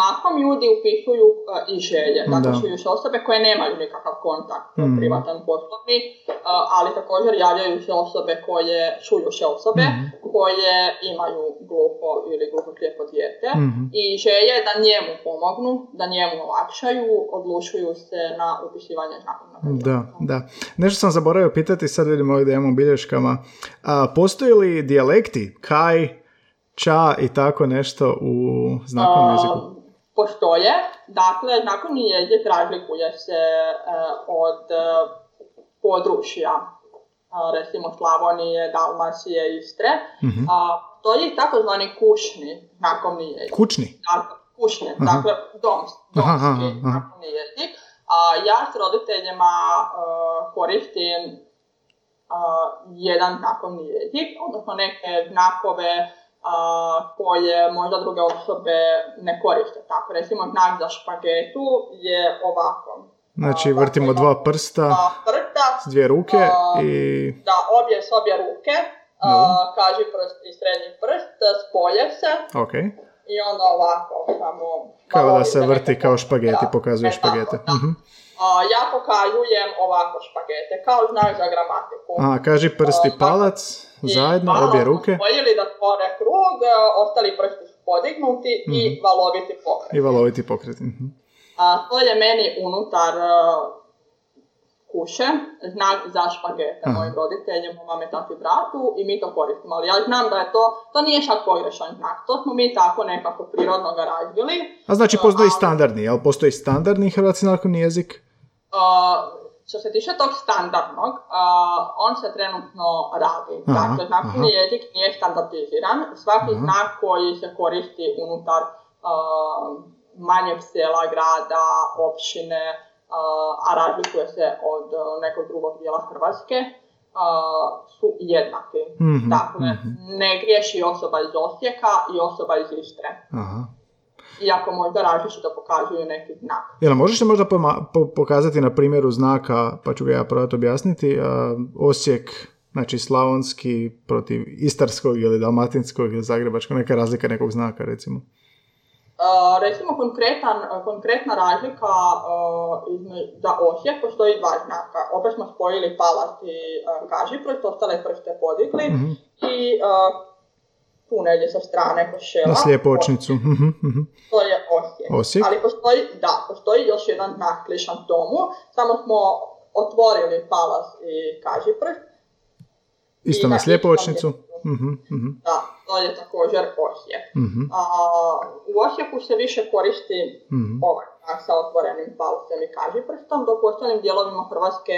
mahom ljudi upisuju uh, i želje. Dakle, su osobe koje nemaju nikakav kontakt mm. privatan poslovni, uh, ali također javljaju se osobe koje, čujuše osobe, mm. koje imaju glupo ili glupo slijepo dijete mm. i želje da njemu pomognu, da njemu olakšaju, odlučuju se na upisivanje znakovnog Da, da. Nešto sam zaboravio pitati, sad vidimo ovdje imamo bilješkama. A, postoji li dijalekti, kaj, ča i tako nešto u znakovnom jeziku? Postoje. Dakle, znakovni jezik razlikuje se e, od e, područja, e, recimo Slavonije, Dalmacije, Istre. Mm-hmm. to je takozvani kušni znakovni jezik. Kućni? Dakle, kućni, dakle doms, domski znakovni jezik. A ja s roditeljima koristim jedan znakovni jezik, odnosno neke znakove koje možda druge osobe ne koriste tako. Recimo znak za špagetu je ovako. Znači vrtimo dva prsta, prsta s dvije ruke i... Da, obje s obje ruke, kaži prst i srednji prst, spoje se. Ok. I onda ovako, samo... Kao da se vrti kao špageti, pokazuje špagete. Uh-huh. ja pokazujem ovako špagete, kao znak za gramatiku. A, kaži prst i palac, zajedno, obje ruke. Spojili da tvore krug, ostali prsti su podignuti i mhm. valoviti pokret. I valoviti pokret. Uh-huh. A, to je meni unutar uh, kuše, znak za špagete mojim roditeljima, mame, tati, bratu i mi to koristimo. Ali ja znam da je to, to nije šak pogrešan znak, to smo mi tako nekako prirodno ga razvili. A znači postoji standardni, jel? Postoji standardni hrvatski znakovni jezik? Uh, što se tiče tog standardnog, uh, on se trenutno radi. Aha, dakle, znakovni jezik nije standardiziran. Svaki aha. znak koji se koristi unutar uh, manjeg sela, grada, općine, a razlikuje se od nekog drugog dijela Hrvatske, su jednaki. mm Dakle, mhm. ne griješi osoba iz Osijeka i osoba iz Istre. Aha. Iako možda različito pokazuju neki znak. Jel, možeš se možda pokazati na primjeru znaka, pa ću ga ja probati objasniti, Osijek, znači slavonski protiv istarskog ili dalmatinskog ili zagrebačkog, neka razlika nekog znaka recimo recimo konkretan, konkretna razlika uh, za Osijek postoji dva znaka. Opet smo spojili palac i uh, kažiprost, ostale prste podigli mm-hmm. i tu negdje sa strane košela. Na slijepočnicu. Mm-hmm. To je Osijek. Osijek. Ali postoji, da, postoji još jedan znak klišan tomu, samo smo otvorili palas i kažiprst. Isto na slijepočnicu. Mm-hmm. Da, to je također Osijek. Mm-hmm. A, u Osijeku se više koristi ovaj sa otvorenim palcem i kažiprstom, dok u ostalim dijelovima Hrvatske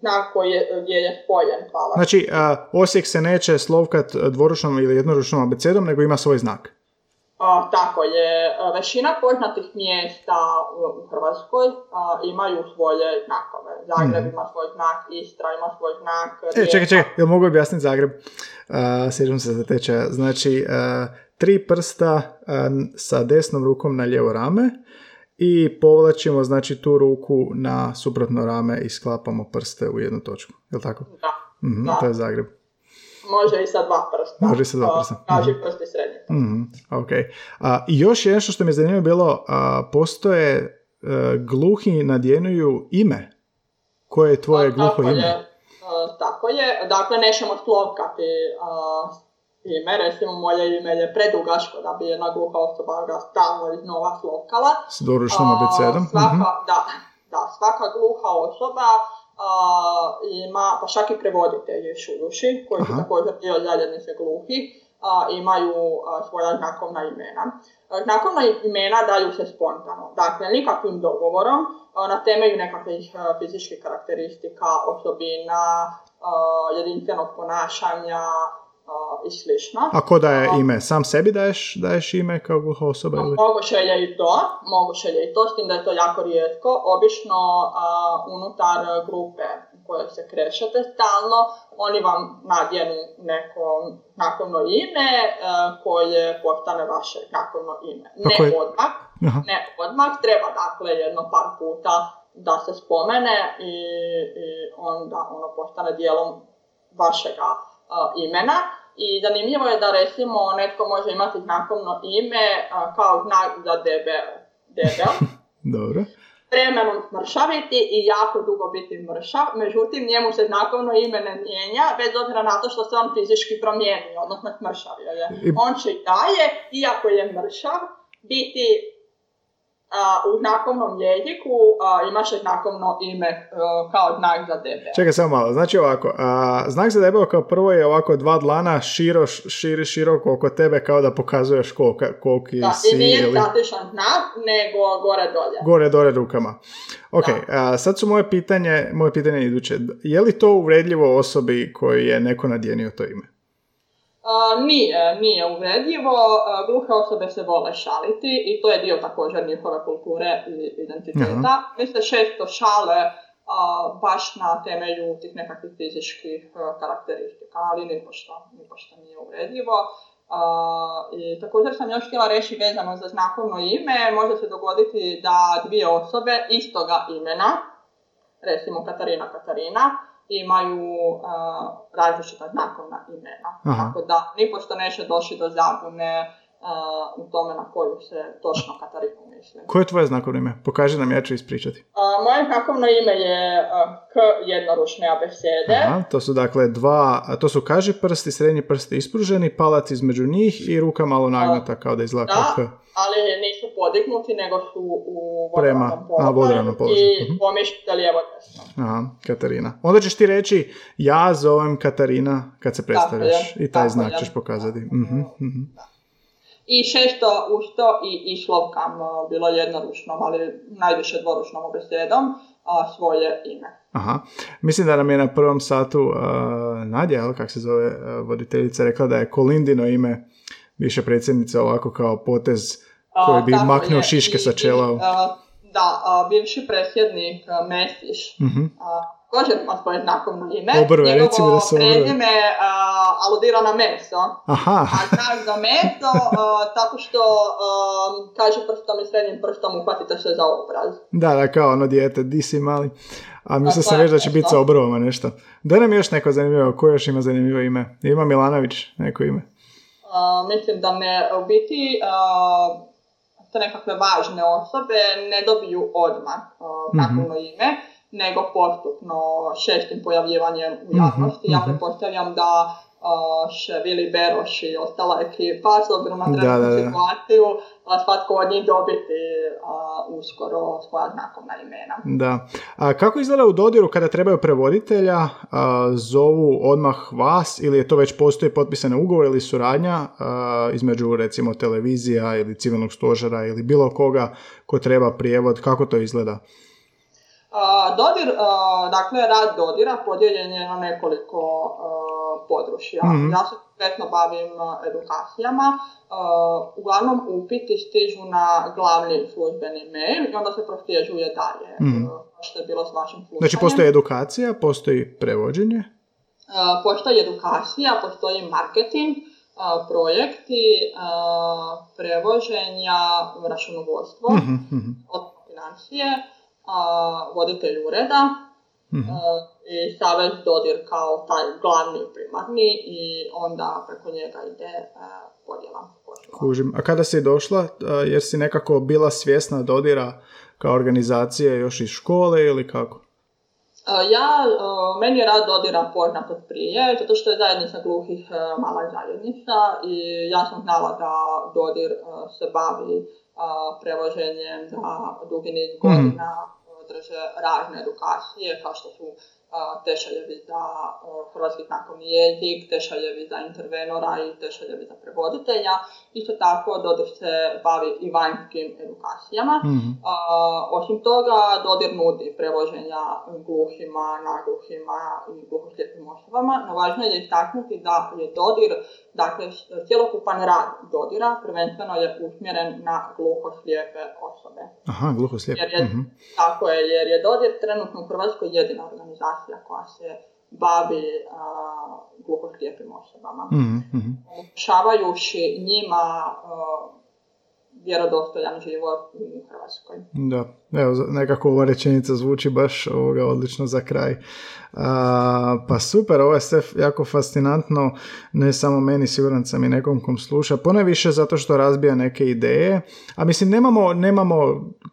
znak koji je, gdje je spojen palac. Znači, Osijek se neće slovkat dvoručnom ili jednoručnom abecedom, nego ima svoj znak. Tako je, većina poznatih mjesta u Hrvatskoj a, imaju svoje znakove. Zagreb mm. ima svoj znak, Istra ima svoj znak. E, čekaj, čekaj, jel mogu objasniti Zagreb? Uh, sjećam se za tečaja. Znači, uh, tri prsta uh, sa desnom rukom na lijevo rame i povlačimo znači tu ruku na suprotno rame i sklapamo prste u jednu točku. Jel tako? Da. Mm-hmm, da. To je Zagreb. Može i sa dva prsta. Može i sa dva prsta. Kaži mm prst i srednji. mm Ok. A, I još je nešto što mi je zanimljivo bilo, a, postoje a, e, gluhi nadjenuju ime. Koje je tvoje a, gluho ime? Je, a, tako je. Dakle, nećemo slovkati ime. Recimo, moje ime je predugaško da bi jedna gluha osoba ga stalno iznova slovkala. S doručnom abecedom. Svaka, mm da, da, svaka gluha osoba a, ima, pa čak i prevoditelji šuduši, koji su također dio zajednice gluhi, a, imaju a, svoja znakovna imena. Znakovna imena daju se spontano, dakle nikakvim dogovorom, na temelju nekakvih fizičkih karakteristika, osobina, jedinstvenog ponašanja, i slično. A ko daje ime? Sam sebi daješ, daješ ime kao gluha osoba? Ili? Moguće je i to, moguće je i to, s tim da je to jako rijetko. Obično unutar grupe koje se krećete stalno, oni vam nadjenu neko znakovno ime koje postane vaše znakovno ime. Ne koje... odmah, ne odmah, treba dakle jedno par puta da se spomene i, i onda ono postane dijelom vašega imena i zanimljivo je da recimo netko može imati znakovno ime kao znak za debel. debel. Dobro. Vremenom smršaviti i jako dugo biti mršav, međutim njemu se znakovno ime ne mijenja, bez obzira na to što se on fizički promijeni, odnosno smršavio je. On će i dalje, iako je mršav, biti u znakovnom jeziku imaš znakovno ime uh, kao znak za debel. Čekaj samo malo, znači ovako, znak za debel kao prvo je ovako dva dlana širo, širi, široko oko tebe kao da pokazuješ kolika, koliki da, si. Da, i nije ili... statičan znak, nego gore dolje. Gore dole rukama. Ok, sad su moje pitanje, moje pitanje iduće. Je li to uvredljivo osobi koji je neko nadjenio to ime? Nije, nije uvredljivo, gluhe osobe se vole šaliti i to je dio također njihove kulture i identiteta. Mi se često šale baš na temelju tih nekakvih fizičkih karakteristika, ali nipošto, nipošto nije uvredljivo. I također sam još htjela reći vezano za znakovno ime, može se dogoditi da dvije osobe istoga imena, recimo Katarina Katarina, imaju različita znakovna imena. Tako da nipošto neće doći do zabune u tome na koju se točno Katarinu misli. Koje je tvoje znakovno ime? Pokaži nam, ja ću ispričati. moje znakovno ime je K jednoručne abecede. Aha, to su dakle dva, to su kaži prsti, srednji prsti ispruženi, palac između njih i ruka malo nagnata kao da izgleda K. ali nisu podignuti, nego su u vodoravnom položaju i uh-huh. pomješite lijevo desno. Aha, Katarina. Onda ćeš ti reći, ja zovem Katarina kad se predstavljaš i taj znak ćeš pokazati. Uh-huh, uh-huh. I šesto uz to i išlovkam, bilo jednoručnom, ali najviše dvoručnom obesedom, svoje ime. Aha. Mislim da nam je na prvom satu uh, Nadja, kako se zove uh, voditeljica, rekla da je Kolindino ime više predsjednica ovako kao potez koji bi maknuo šiške sa čela. da, bivši predsjednik Mesiš, uh-huh također ima svoje znakovno ime. Obrve, recimo da se obrve. Njegovo uh, aludira na meso. Aha. A znak za meso, uh, tako što uh, kaže prstom i srednjim prstom uhvatite se za obraz. Da, da, kao ono dijete, di si mali. A mislio sam reći da će biti sa obrovama nešto. Da nam još neko zanimljivo, ko još ima zanimljivo ime? Ima Milanović neko ime? Uh, mislim da ne, u biti uh, te nekakve važne osobe ne dobiju odmah uh, mm ime nego postupno šestim pojavljivanjem u mhm, javnosti. Ja mhm. pretpostavljam da še Vili Beroš i ostala ekipa, s obzirom na trenutnu situaciju, svatko od njih dobiti uskoro svoja znakovna imena. Da. A kako izgleda u dodiru kada trebaju prevoditelja, zovu odmah vas ili je to već postoji potpisane ugovor ili suradnja između recimo televizija ili civilnog stožera ili bilo koga ko treba prijevod, kako to izgleda? Dodir, dakle, rad dodira podijeljen je na nekoliko područja. mm Ja se konkretno bavim edukacijama. Uglavnom upiti stižu na glavni službeni mail i onda se prostježuje dalje. mm Što je bilo s vašim slušanjem. Znači, postoji edukacija, postoji prevođenje? Postoji edukacija, postoji marketing, projekti, prevoženja, računovodstvo, mm od financije, voditelj ureda mm i Savez Dodir kao taj glavni primarni i onda preko njega ide podjela. Kužim. A kada si došla, jer si nekako bila svjesna Dodira kao organizacije još iz škole ili kako? Ja, meni je rad Dodira poznat od prije, zato što je zajednica gluhih mala zajednica i ja sam znala da Dodir se bavi prevoženjem da dugi niz mhm. godina drže razne edukacije kao što su tečajevi za hrvatski znakovni jezik, tečajevi za intervenora i tečajevi za prevoditelja. Isto tako Dodir se bavi i vanjskim edukacijama. mm osim toga Dodir nudi prevoženja gluhima, nagluhima i gluhoslijepim osobama, no važno je istaknuti da je Dodir, dakle cjelokupan rad Dodira prvenstveno je usmjeren na gluhoslijepe osobe. Aha, gluhoslijepe. Jer je, mm Tako je, jer je Dodir trenutno u Hrvatskoj jedina organizacija organizacija koja se bavi gluhoslijepim osobama. Mm-hmm. Omogućavajući njima uh, vjerodostojan život u Hrvatskoj. Da, evo, nekako ova rečenica zvuči baš ovoga odlično za kraj. A, pa super, ovo je sve jako fascinantno, ne samo meni, siguran sam i nekom kom sluša, više zato što razbija neke ideje, a mislim nemamo, nemamo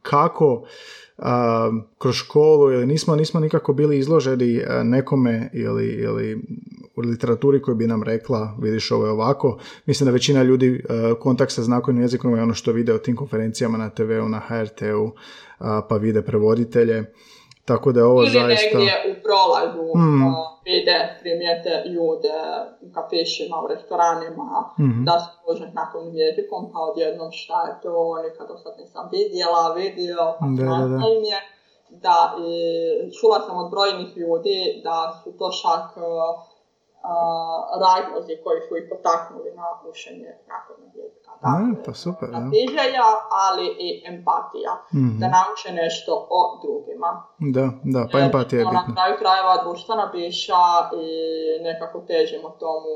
kako kroz školu ili nismo, nismo nikako bili izloženi nekome ili, ili u literaturi koji bi nam rekla vidiš ovo je ovako. Mislim da većina ljudi kontakt sa znakovnim jezikom je ono što vide o tim konferencijama na TV-u, na HRT-u, pa vide prevoditelje. Tako da je ovo Ili zaista... negdje u prolazu mm. Vide, primijete ljude u kafišima, u restoranima, mm da se služe znakovnim jezikom, pa odjednom šta je to, nikada sad nisam vidjela, vidio, pa da, da, da. je. Da, i čula sam od brojnih ljudi da su to šak uh, razlozi koji su ih potaknuli na učenje znakovnog jezika. Dakle, pa super, da. ali i empatija. mm Da nauče nešto o drugima. Da, da, pa empatija je bitna. Na kraju krajeva društvena biša i nekako težimo tomu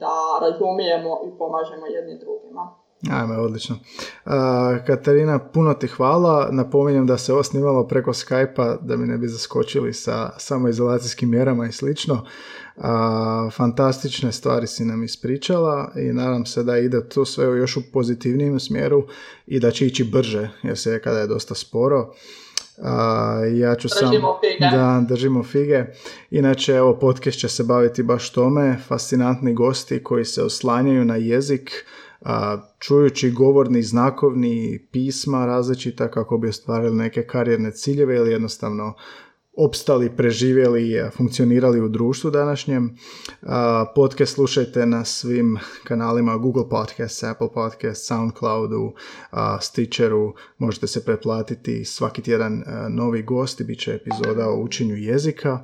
da razumijemo i pomažemo jedni drugima. Ajme, odlično. Katarina, puno ti hvala. Napominjem da se ovo snimalo preko Skype-a da mi ne bi zaskočili sa samoizolacijskim mjerama i slično. Fantastične stvari si nam ispričala i nadam se da ide to sve još u pozitivnijem smjeru i da će ići brže, jer se kada je dosta sporo. ja ću sam... Fige. Da, držimo fige. Inače, evo, podcast će se baviti baš tome. Fascinantni gosti koji se oslanjaju na jezik, čujući govorni, znakovni pisma različita kako bi ostvarili neke karijerne ciljeve ili jednostavno opstali, preživjeli, funkcionirali u društvu današnjem. Podcast slušajte na svim kanalima Google Podcast, Apple Podcast, Soundcloudu, Stitcheru. Možete se pretplatiti svaki tjedan novi gost i bit će epizoda o učenju jezika.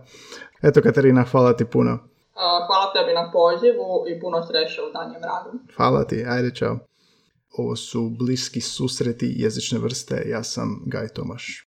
Eto Katarina, hvala ti puno. Hvala tebi na pozivu i puno sreće u danjem radu. Hvala ti, ajde čao. Ovo su bliski susreti jezične vrste, ja sam Gaj Tomaš.